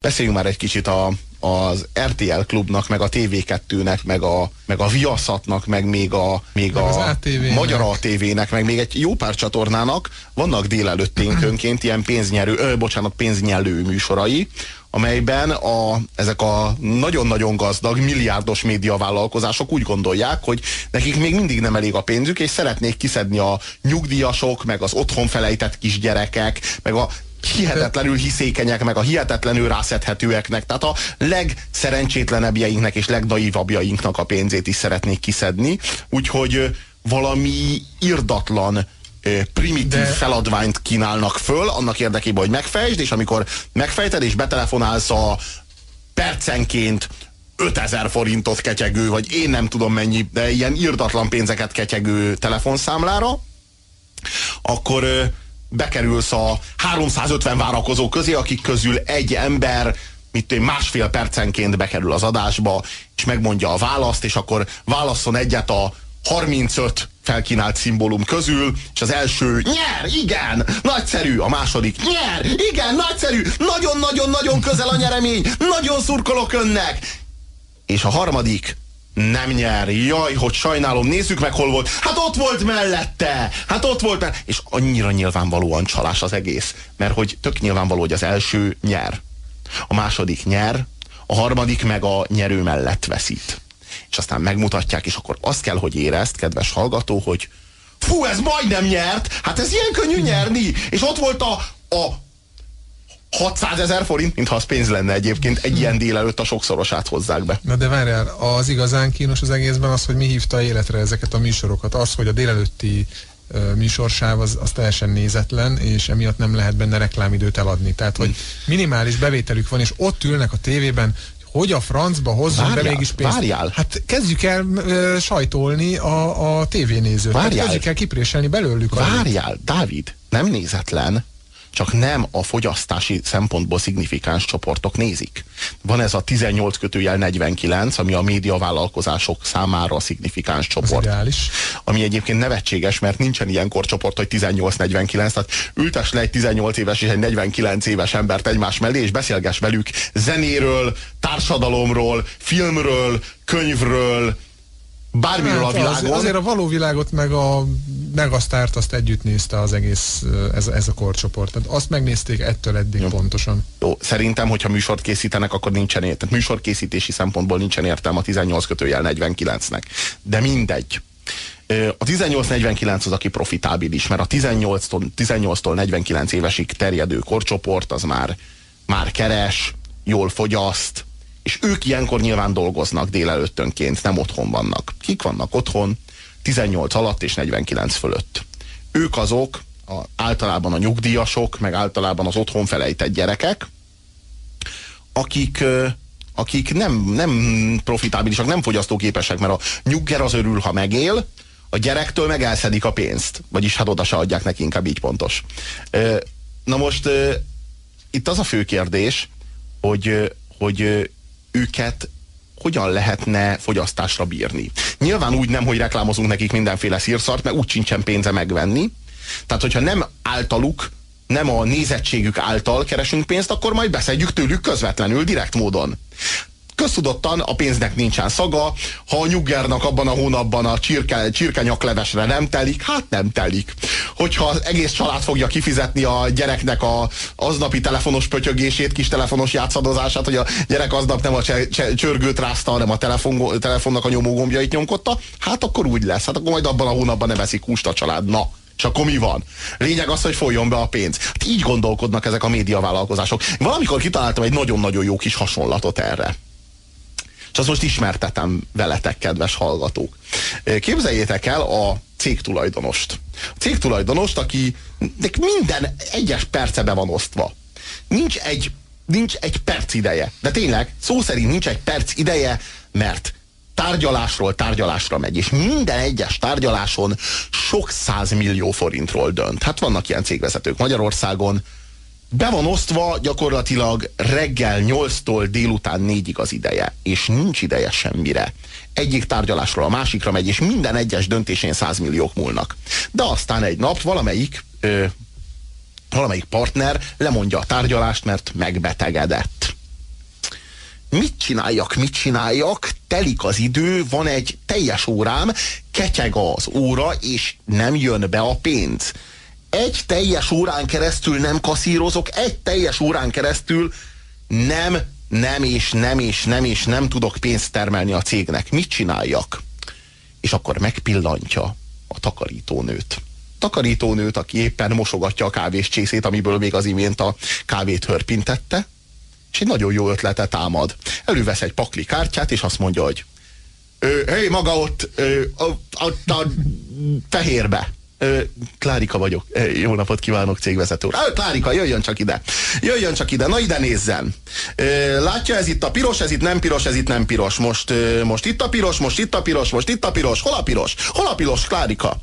Beszéljünk már egy kicsit a, az RTL klubnak, meg a TV2-nek, meg a, meg a Viaszatnak, meg még a, még Meg a ATV-nek. Magyar ATV-nek, meg még egy jó pár csatornának vannak délelőtténkönként ilyen pénznyerő, ö, bocsánat, pénznyelő műsorai, amelyben a, ezek a nagyon-nagyon gazdag, milliárdos médiavállalkozások úgy gondolják, hogy nekik még mindig nem elég a pénzük, és szeretnék kiszedni a nyugdíjasok, meg az otthon felejtett kisgyerekek, meg a hihetetlenül hiszékenyek, meg a hihetetlenül rászedhetőeknek, tehát a legszerencsétlenebbjeinknek és legnaívabbjainknak a pénzét is szeretnék kiszedni, úgyhogy valami irdatlan primitív De- feladványt kínálnak föl, annak érdekében, hogy megfejtsd, és amikor megfejted és betelefonálsz a percenként 5000 forintot ketyegő, vagy én nem tudom mennyi, de ilyen irdatlan pénzeket ketyegő telefonszámlára, akkor bekerülsz a 350 várakozó közé, akik közül egy ember mit másfél percenként bekerül az adásba, és megmondja a választ, és akkor válasszon egyet a 35 felkínált szimbólum közül, és az első nyer, igen, nagyszerű, a második nyer, igen, nagyszerű, nagyon-nagyon-nagyon közel a nyeremény, nagyon szurkolok önnek, és a harmadik nem nyer. Jaj, hogy sajnálom, nézzük meg, hol volt. Hát ott volt mellette! Hát ott volt mellette! És annyira nyilvánvalóan csalás az egész. Mert hogy tök nyilvánvaló, hogy az első nyer. A második nyer, a harmadik meg a nyerő mellett veszít. És aztán megmutatják, és akkor azt kell, hogy érezd, kedves hallgató, hogy fú, ez majdnem nyert, hát ez ilyen könnyű nyerni, és ott volt a, a 600 ezer forint, mintha az pénz lenne egyébként, egy ilyen délelőtt a sokszorosát hozzák be. Na de várjál, az igazán kínos az egészben az, hogy mi hívta életre ezeket a műsorokat. Az, hogy a délelőtti műsorsáv az, az teljesen nézetlen, és emiatt nem lehet benne reklámidőt eladni. Tehát, hogy minimális bevételük van, és ott ülnek a tévében, hogy a francba hozzon be Várjál, mégis pénzt. várjál. Hát kezdjük el ö, sajtolni a, a tévénézőt. Hát Várjál. kezdjük el kipréselni belőlük. a- Várjál, Dávid, nem nézetlen, csak nem a fogyasztási szempontból szignifikáns csoportok nézik. Van ez a 18 kötőjel 49, ami a médiavállalkozások számára szignifikáns Az csoport. ideális. Ami egyébként nevetséges, mert nincsen ilyen korcsoport, hogy 18-49, tehát ültes le egy 18 éves és egy 49 éves embert egymás mellé, és beszélgess velük zenéről, társadalomról, filmről, könyvről, bármiről a Hát az, világon. azért a való világot meg a megasztárt azt együtt nézte az egész ez, ez a korcsoport. Tehát azt megnézték ettől eddig Jó. pontosan. Jó, szerintem, hogyha műsort készítenek, akkor nincsen értelme. Műsorkészítési szempontból nincsen értelme a 18 kötőjel 49-nek. De mindegy. A 18-49 az, aki profitábilis, mert a 18-tól, 18-tól 49 évesig terjedő korcsoport az már, már keres, jól fogyaszt, és ők ilyenkor nyilván dolgoznak délelőttönként, nem otthon vannak. Kik vannak otthon? 18 alatt és 49 fölött. Ők azok, a, általában a nyugdíjasok, meg általában az otthon felejtett gyerekek, akik, akik nem, nem profitábilisak, nem fogyasztóképesek, mert a nyugger az örül, ha megél, a gyerektől meg elszedik a pénzt. Vagyis hát oda se adják neki, inkább így pontos. Na most itt az a fő kérdés, hogy, hogy őket hogyan lehetne fogyasztásra bírni. Nyilván úgy nem, hogy reklámozunk nekik mindenféle szírszart, mert úgy sincsen pénze megvenni. Tehát, hogyha nem általuk, nem a nézettségük által keresünk pénzt, akkor majd beszedjük tőlük közvetlenül, direkt módon. Köztudottan a pénznek nincsen szaga, ha a nyuggernak abban a hónapban a csirke, csirkenyaklevesre nem telik, hát nem telik. Hogyha az egész család fogja kifizetni a gyereknek a aznapi telefonos pötyögését, kis telefonos játszadozását, hogy a gyerek aznap nem a csörgőt rázta, hanem a telefon, telefonnak a nyomógombjait nyomkodta, hát akkor úgy lesz. Hát akkor majd abban a hónapban ne veszik húst a család. Na, és akkor mi van? Lényeg az, hogy folyjon be a pénz. Hát így gondolkodnak ezek a médiavállalkozások. Valamikor kitaláltam egy nagyon-nagyon jó kis hasonlatot erre. És azt most ismertetem veletek, kedves hallgatók. Képzeljétek el a cégtulajdonost. A cégtulajdonost, aki minden egyes perce be van osztva. Nincs egy, nincs egy perc ideje. De tényleg, szó szerint nincs egy perc ideje, mert tárgyalásról tárgyalásra megy, és minden egyes tárgyaláson sok százmillió forintról dönt. Hát vannak ilyen cégvezetők Magyarországon, be van osztva gyakorlatilag reggel 8-tól délután 4-ig az ideje, és nincs ideje semmire. Egyik tárgyalásról a másikra megy, és minden egyes döntésén 100 milliók múlnak. De aztán egy nap valamelyik, ö, valamelyik partner lemondja a tárgyalást, mert megbetegedett. mit csináljak, mit csináljak, telik az idő, van egy teljes órám, ketyeg az óra, és nem jön be a pénz. Egy teljes órán keresztül nem kaszírozok, egy teljes órán keresztül nem, nem és nem és nem és nem tudok pénzt termelni a cégnek. Mit csináljak? És akkor megpillantja a takarítónőt. Takarítónőt, aki éppen mosogatja a kávés csészét, amiből még az imént a kávét hörpintette, és egy nagyon jó ötletet támad. Elővesz egy pakli kártyát, és azt mondja, hogy hé, maga ott, ö, ott a fehérbe. Klárika vagyok. Jó napot kívánok, cégvezető úr. Klárika, jöjjön csak ide. Jöjjön csak ide. Na ide nézzen. Látja, ez itt a piros, ez itt nem piros, ez itt nem piros. Most, most itt a piros, most itt a piros, most itt a piros. Hol a piros? Hol a piros, Klárika?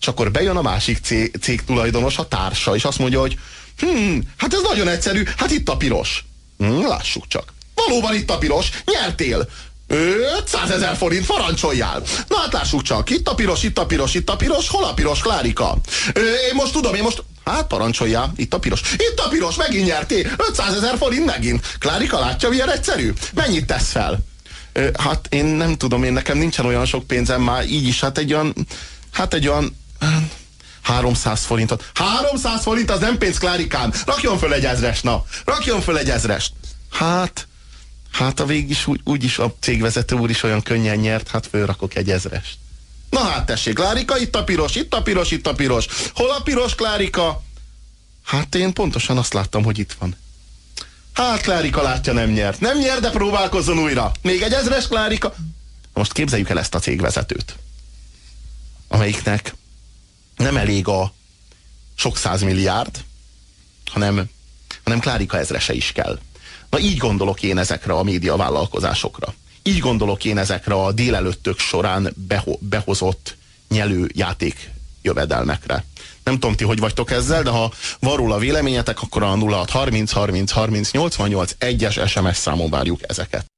És akkor bejön a másik cég, cég tulajdonos, a társa, és azt mondja, hogy hm, hát ez nagyon egyszerű, hát itt a piros. Hm, lássuk csak. Valóban itt a piros, nyertél. 500 ezer forint, parancsoljál! Na hát lássuk csak, itt a piros, itt a piros, itt a piros, hol a piros, Klárika? Ö, én most tudom, én most... Hát parancsoljál, itt a piros. Itt a piros, megint nyerté! 500 ezer forint megint. Klárika látja, milyen egyszerű? Mennyit tesz fel? Ö, hát én nem tudom, én nekem nincsen olyan sok pénzem már így is, hát egy olyan... Hát egy olyan... 300 forintot. 300 forint az nem pénz, Klárikám! Rakjon föl egy ezrest, na! Rakjon föl egy ezrest! Hát, hát a végig is úgy, úgy is a cégvezető úr is olyan könnyen nyert, hát fölrakok egy ezrest. Na hát tessék, Klárika, itt a piros, itt a piros, itt a piros. Hol a piros, Klárika? Hát én pontosan azt láttam, hogy itt van. Hát Klárika látja, nem nyert. Nem nyert, de próbálkozzon újra. Még egy ezres, Klárika. Most képzeljük el ezt a cégvezetőt, amelyiknek nem elég a sok százmilliárd, hanem, hanem Klárika ezrese is kell. Na így gondolok én ezekre a média vállalkozásokra. Így gondolok én ezekre a délelőttök során beho behozott nyelő játék jövedelmekre. Nem tudom ti, hogy vagytok ezzel, de ha van róla véleményetek, akkor a 06 30 30 30 88 1-es SMS számon várjuk ezeket.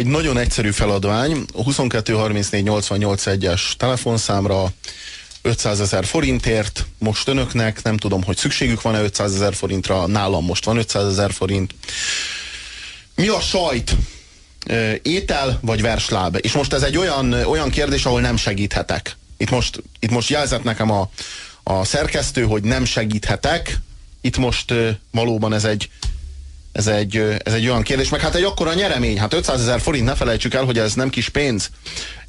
Egy nagyon egyszerű feladvány, a 22 34 88 1-es telefonszámra 500 ezer forintért, most önöknek, nem tudom, hogy szükségük van-e 500 ezer forintra, nálam most van 500 ezer forint. Mi a sajt? Étel vagy versláb? És most ez egy olyan, olyan kérdés, ahol nem segíthetek. Itt most, itt most jelzett nekem a, a szerkesztő, hogy nem segíthetek. Itt most valóban ez egy ez egy, ez egy olyan kérdés, meg hát egy akkora nyeremény, hát 500 ezer forint, ne felejtsük el, hogy ez nem kis pénz.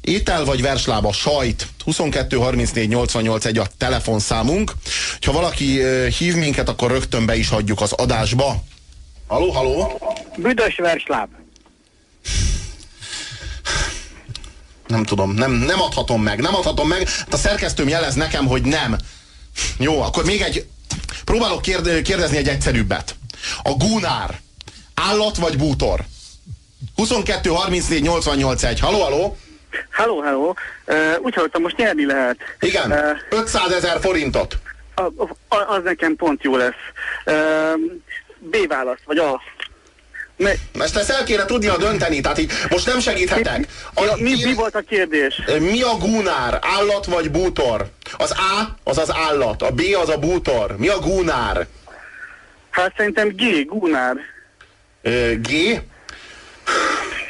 Étel vagy verslába, sajt, 22 34 88 egy a telefonszámunk. Ha valaki hív minket, akkor rögtön be is adjuk az adásba. Haló, haló? Büdös versláb. Nem tudom, nem, nem adhatom meg, nem adhatom meg. Hát a szerkesztőm jelez nekem, hogy nem. Jó, akkor még egy, próbálok kérdezni egy egyszerűbbet. A gúnár. Állat vagy bútor? 22 34 88 1. Haló, haló? Halló, halló. Uh, úgy hallottam, most nyerni lehet. Igen, uh, 500 ezer forintot. A, a, az nekem pont jó lesz. Uh, B válasz, vagy A. Me Ezt ezt el kéne tudnia dönteni, tehát így most nem segíthetek. A, mi, mi, mi volt a kérdés? Mi a gúnár? Állat vagy bútor? Az A az az állat, a B az a bútor. Mi a gúnár? Hát szerintem G, Gunnar. G?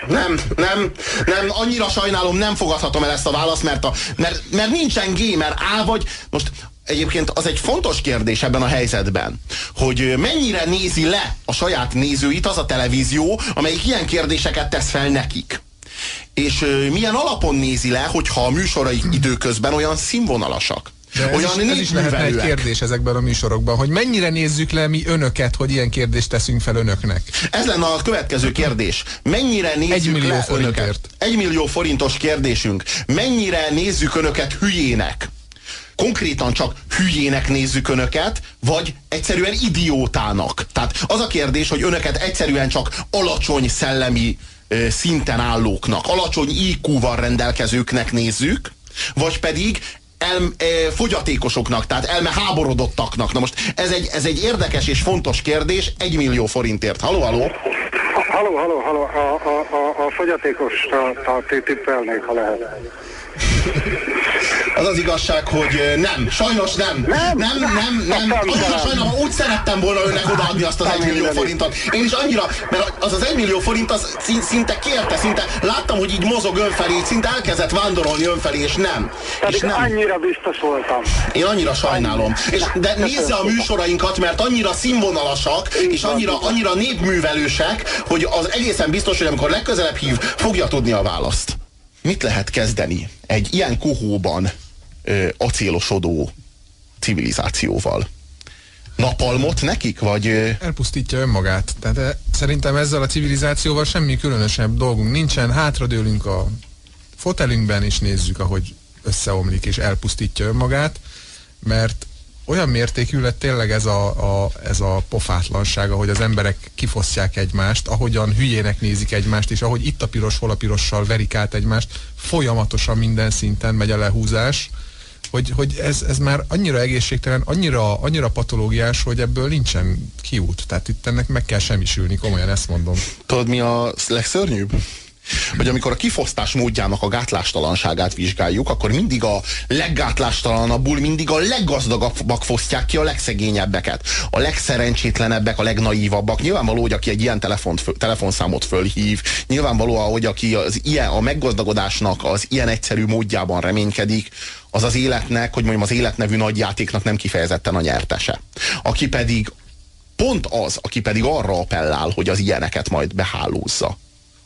Nem, nem, nem, annyira sajnálom, nem fogadhatom el ezt a választ, mert, a, mert, mert nincsen G, mert A vagy, most egyébként az egy fontos kérdés ebben a helyzetben, hogy mennyire nézi le a saját nézőit az a televízió, amelyik ilyen kérdéseket tesz fel nekik. És milyen alapon nézi le, hogyha a műsorai időközben olyan színvonalasak. De ez Olyan is, ez is lehetne egy kérdés ezekben a műsorokban, hogy mennyire nézzük le mi önöket, hogy ilyen kérdést teszünk fel önöknek. Ez lenne a következő kérdés. Mennyire nézzük egy millió le forintért. önöket? Egy millió forintos kérdésünk. Mennyire nézzük önöket hülyének? konkrétan csak hülyének nézzük önöket, vagy egyszerűen idiótának. Tehát az a kérdés, hogy önöket egyszerűen csak alacsony szellemi ö, szinten állóknak, alacsony IQ-val rendelkezőknek nézzük, vagy pedig el, e, fogyatékosoknak, tehát elme háborodottaknak. Na most ez egy, ez egy érdekes és fontos kérdés, egy millió forintért. Haló, haló? Halló, halló, halló, a, a, a, a fogyatékosra tippelnék, ha lehet. Az az igazság, hogy nem, sajnos nem. Nem, nem, nem, nem. Annyira sajnálom, úgy szerettem volna önnek odaadni azt az egy millió forintot. Én is annyira, mert az az egy millió forint az szinte kérte, szinte láttam, hogy így mozog önfelé, szinte elkezdett vándorolni önfelé, és nem. Pedig és nem. annyira biztos voltam. Én annyira sajnálom. És, de nézze a műsorainkat, mert annyira színvonalasak, és annyira, annyira népművelősek, hogy az egészen biztos, hogy amikor legközelebb hív, fogja tudni a választ. Mit lehet kezdeni egy ilyen kohóban acélosodó civilizációval? Napalmot nekik, vagy... Elpusztítja önmagát. Tehát e, szerintem ezzel a civilizációval semmi különösebb dolgunk nincsen. Hátradőlünk a fotelünkben, és nézzük, ahogy összeomlik és elpusztítja önmagát, mert olyan mértékű lett tényleg ez a, a, ez a pofátlanság, ahogy az emberek kifosztják egymást, ahogyan hülyének nézik egymást, és ahogy itt a piros, hol a pirossal verik át egymást, folyamatosan minden szinten megy a lehúzás, hogy, hogy ez, ez már annyira egészségtelen, annyira, annyira patológiás, hogy ebből nincsen kiút. Tehát itt ennek meg kell semmisülni, komolyan ezt mondom. Tudod, mi a legszörnyűbb? hogy amikor a kifosztás módjának a gátlástalanságát vizsgáljuk, akkor mindig a leggátlástalanabbul, mindig a leggazdagabbak fosztják ki a legszegényebbeket. A legszerencsétlenebbek, a legnaívabbak. Nyilvánvaló, hogy aki egy ilyen telefont, telefonszámot fölhív, nyilvánvaló, hogy aki az ilyen, a meggazdagodásnak az ilyen egyszerű módjában reménykedik, az az életnek, hogy mondjam, az életnevű nagyjátéknak nem kifejezetten a nyertese. Aki pedig pont az, aki pedig arra appellál, hogy az ilyeneket majd behálózza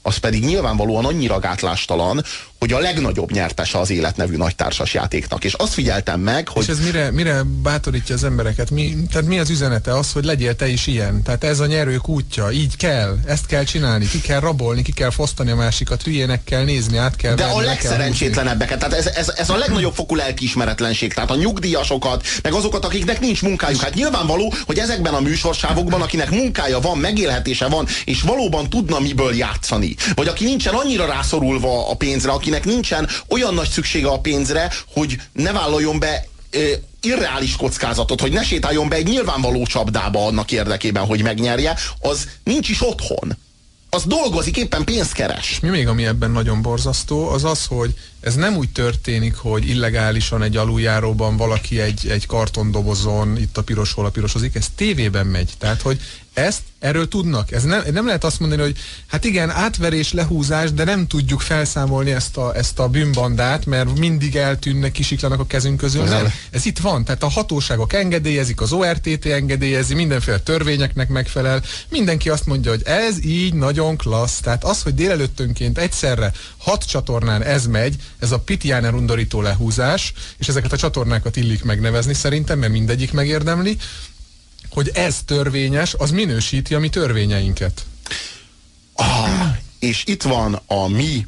az pedig nyilvánvalóan annyira gátlástalan, hogy a legnagyobb nyertese az életnevű nagytársas játéknak. És azt figyeltem meg, hogy... És ez mire, mire bátorítja az embereket? Mi, tehát mi az üzenete? Az, hogy legyél te is ilyen. Tehát ez a nyerők útja. Így kell. Ezt kell csinálni. Ki kell rabolni, ki kell fosztani a másikat. Hülyének kell nézni, át kell De venni, a legszerencsétlenebbeket. Tehát ez, ez, ez a legnagyobb fokú lelkiismeretlenség. Tehát a nyugdíjasokat, meg azokat, akiknek nincs munkájuk. Hát nyilvánvaló, hogy ezekben a műsorsávokban, akinek munkája van, megélhetése van, és valóban tudna miből játszani. Vagy aki nincsen annyira rászorulva a pénzre, akinek akinek nincsen olyan nagy szüksége a pénzre, hogy ne vállaljon be irreális kockázatot, hogy ne sétáljon be egy nyilvánvaló csapdába annak érdekében, hogy megnyerje, az nincs is otthon. Az dolgozik, éppen pénzt keres. Mi még, ami ebben nagyon borzasztó, az az, hogy ez nem úgy történik, hogy illegálisan egy aluljáróban valaki egy, egy kartondobozon, itt a piros, hol a pirosozik, ez tévében megy. Tehát, hogy ezt erről tudnak. Ez nem, nem lehet azt mondani, hogy hát igen, átverés, lehúzás, de nem tudjuk felszámolni ezt a, ezt a bűnbandát, mert mindig eltűnnek, kisiklanak a kezünk közül. Nem. nem. Ez itt van. Tehát a hatóságok engedélyezik, az ORTT engedélyezi, mindenféle törvényeknek megfelel. Mindenki azt mondja, hogy ez így nagyon klassz. Tehát az, hogy délelőttönként egyszerre hat csatornán ez megy, ez a Pitiáner undorító lehúzás, és ezeket a csatornákat illik megnevezni szerintem, mert mindegyik megérdemli, hogy ez törvényes, az minősíti a mi törvényeinket. Ah, és itt van a mi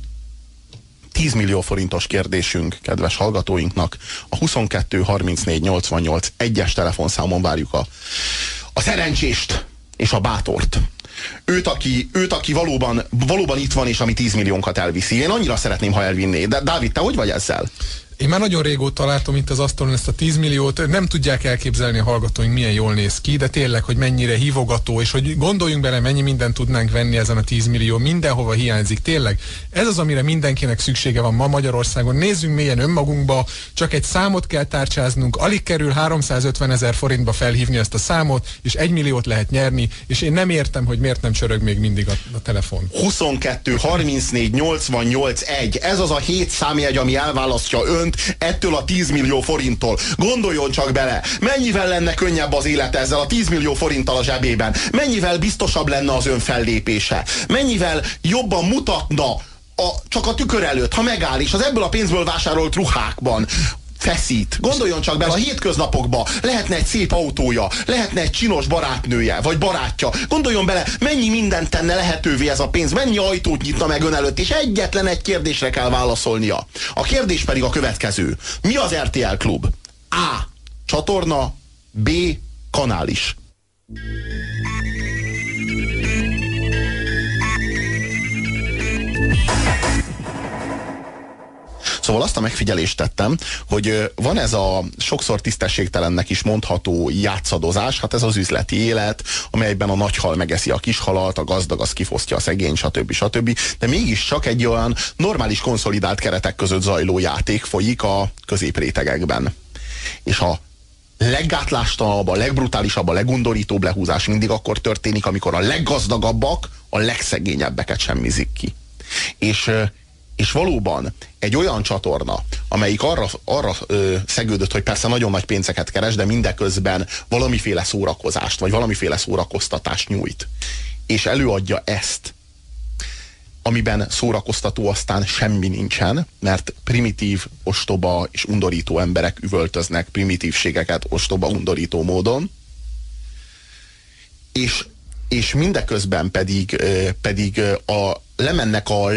10 millió forintos kérdésünk, kedves hallgatóinknak. A 22 34 88 egyes telefonszámon várjuk a, a szerencsést és a bátort. Őt aki, őt, aki valóban, valóban itt van, és ami 10 milliónkat elviszi. Én annyira szeretném, ha elvinné. De Dávid, te hogy vagy ezzel? Én már nagyon régóta látom itt az asztalon ezt a 10 milliót, nem tudják elképzelni a hallgatóink, milyen jól néz ki, de tényleg, hogy mennyire hívogató, és hogy gondoljunk bele, mennyi mindent tudnánk venni ezen a 10 millió, mindenhova hiányzik. Tényleg, ez az, amire mindenkinek szüksége van ma Magyarországon. Nézzünk mélyen önmagunkba, csak egy számot kell tárcsáznunk, alig kerül 350 ezer forintba felhívni ezt a számot, és egy milliót lehet nyerni, és én nem értem, hogy miért nem csörög még mindig a, a telefon. 22, 34, 88, 1. Ez az a hét számjegy, ami elválasztja ön önt ettől a 10 millió forinttól. Gondoljon csak bele, mennyivel lenne könnyebb az élet ezzel a 10 millió forinttal a zsebében? Mennyivel biztosabb lenne az ön fellépése? Mennyivel jobban mutatna a, csak a tükör előtt, ha megáll, és az ebből a pénzből vásárolt ruhákban feszít. Gondoljon csak bele, a hétköznapokban lehetne egy szép autója, lehetne egy csinos barátnője, vagy barátja. Gondoljon bele, mennyi mindent tenne lehetővé ez a pénz, mennyi ajtót nyitna meg ön előtt, és egyetlen egy kérdésre kell válaszolnia. A kérdés pedig a következő. Mi az RTL Klub? A. Csatorna, B. Kanális. Szóval azt a megfigyelést tettem, hogy van ez a sokszor tisztességtelennek is mondható játszadozás, hát ez az üzleti élet, amelyben a nagyhal megeszi a kishalat, a gazdag az kifosztja a szegény, stb. stb. De mégiscsak egy olyan normális konszolidált keretek között zajló játék folyik a középrétegekben. És a leggátlástalanabb, a legbrutálisabb, a legundorítóbb lehúzás mindig akkor történik, amikor a leggazdagabbak a legszegényebbeket semmizik ki. És, és valóban egy olyan csatorna, amelyik arra, arra ö, szegődött, hogy persze nagyon nagy pénzeket keres, de mindeközben valamiféle szórakozást, vagy valamiféle szórakoztatást nyújt. És előadja ezt, amiben szórakoztató aztán semmi nincsen, mert primitív, ostoba és undorító emberek üvöltöznek primitívségeket ostoba, undorító módon, és, és mindeközben pedig, pedig a, lemennek a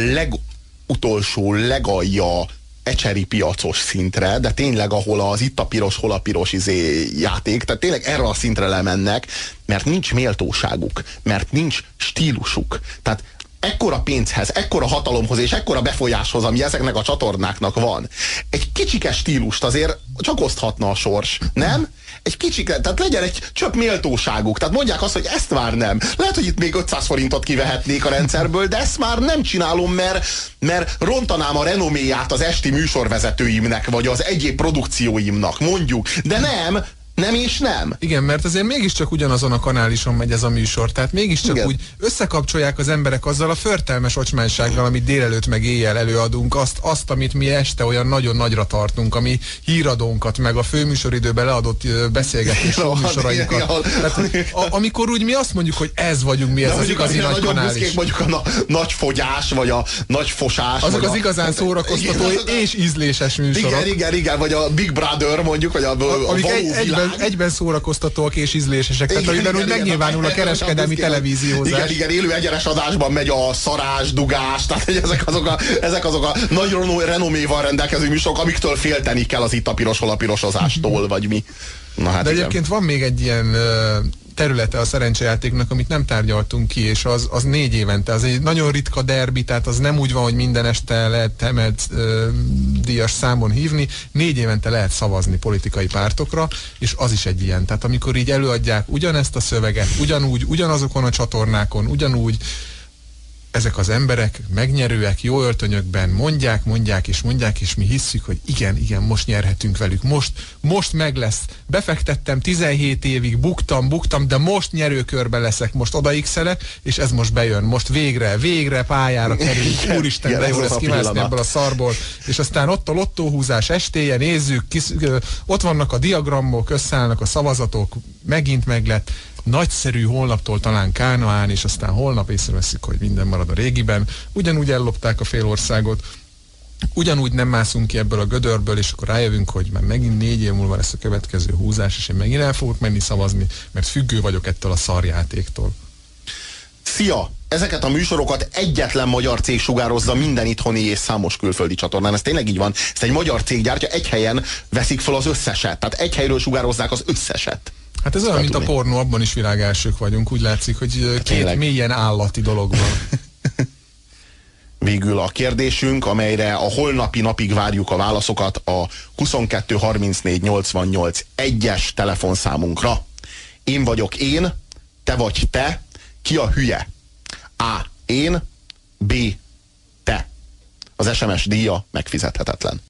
legutolsó, legalja ecseri piacos szintre, de tényleg ahol az itt a piros, hol a piros izé játék, tehát tényleg erre a szintre lemennek, mert nincs méltóságuk, mert nincs stílusuk. Tehát ekkora pénzhez, ekkora hatalomhoz és ekkora befolyáshoz, ami ezeknek a csatornáknak van, egy kicsike stílust azért csak oszthatna a sors, nem? Egy kicsike, tehát legyen egy csöpp méltóságuk. Tehát mondják azt, hogy ezt már nem. Lehet, hogy itt még 500 forintot kivehetnék a rendszerből, de ezt már nem csinálom, mert, mert rontanám a renoméját az esti műsorvezetőimnek, vagy az egyéb produkcióimnak, mondjuk. De nem, nem és nem. Igen, mert azért mégiscsak ugyanazon a kanálison megy ez a műsor, tehát mégiscsak Igen. úgy összekapcsolják az emberek azzal a förtelmes ocsmánysággal, amit délelőtt meg éjjel előadunk, azt, azt, amit mi este olyan nagyon nagyra tartunk, ami híradónkat, meg a főműsoridőben leadott beszélgetés műsorainkat. Amikor úgy mi azt mondjuk, hogy ez vagyunk mi, ez az igazi nagy kanális. Mondjuk a na, nagy fogyás, vagy a nagy fosás. Azok az igazán szórakoztató és ízléses műsorok. Igen, igen, igen, vagy a Big Brother mondjuk, vagy a, a, a egy, egyben, egyben szórakoztatóak és ízlésesek, tehát igen, igen, úgy igen, megnyilvánul a kereskedelmi televíziózás. Igen, igen, élő egyenes adásban megy a szarás, dugás, tehát ezek azok a, ezek azok a nagy renoméval rendelkező műsorok, amiktől félteni kell az itt a piros, a pirosozástól, vagy mi. Na, hát De igen. egyébként van még egy ilyen területe a szerencsejátéknak, amit nem tárgyaltunk ki, és az, az négy évente. Az egy nagyon ritka derbi, tehát az nem úgy van, hogy minden este lehet temet ö, díjas számon hívni. Négy évente lehet szavazni politikai pártokra, és az is egy ilyen. Tehát amikor így előadják ugyanezt a szöveget, ugyanúgy, ugyanazokon a csatornákon, ugyanúgy, ezek az emberek megnyerőek, jó öltönyökben mondják, mondják és mondják, és mi hisszük, hogy igen, igen, most nyerhetünk velük. Most, most meg lesz. Befektettem 17 évig, buktam, buktam, de most nyerőkörbe leszek, most odaixelek, és ez most bejön. Most végre, végre pályára kerülünk. Úristen, de jó lesz kimászni ebből a szarból. És aztán ott a lottóhúzás estéje, nézzük, kis, ö, ott vannak a diagramok, összeállnak a szavazatok, megint meg lett nagyszerű, holnaptól talán Kánaán, és aztán holnap észreveszik, hogy minden marad a régiben. Ugyanúgy ellopták a fél országot, ugyanúgy nem mászunk ki ebből a gödörből, és akkor rájövünk, hogy már megint négy év múlva lesz a következő húzás, és én megint el fogok menni szavazni, mert függő vagyok ettől a szarjátéktól. Szia! Ezeket a műsorokat egyetlen magyar cég sugározza minden itthoni és számos külföldi csatornán. Ez tényleg így van. Ezt egy magyar cég gyártja, egy helyen veszik fel az összeset. Tehát egy helyről sugározzák az összeset. Hát ez olyan, mint tudni. a pornó, abban is világelsők vagyunk. Úgy látszik, hogy két Tényleg. mélyen állati dolog van. Végül a kérdésünk, amelyre a holnapi napig várjuk a válaszokat a 22 34 88 1-es telefonszámunkra. Én vagyok én, te vagy te, ki a hülye? A. Én, B. Te. Az SMS díja megfizethetetlen.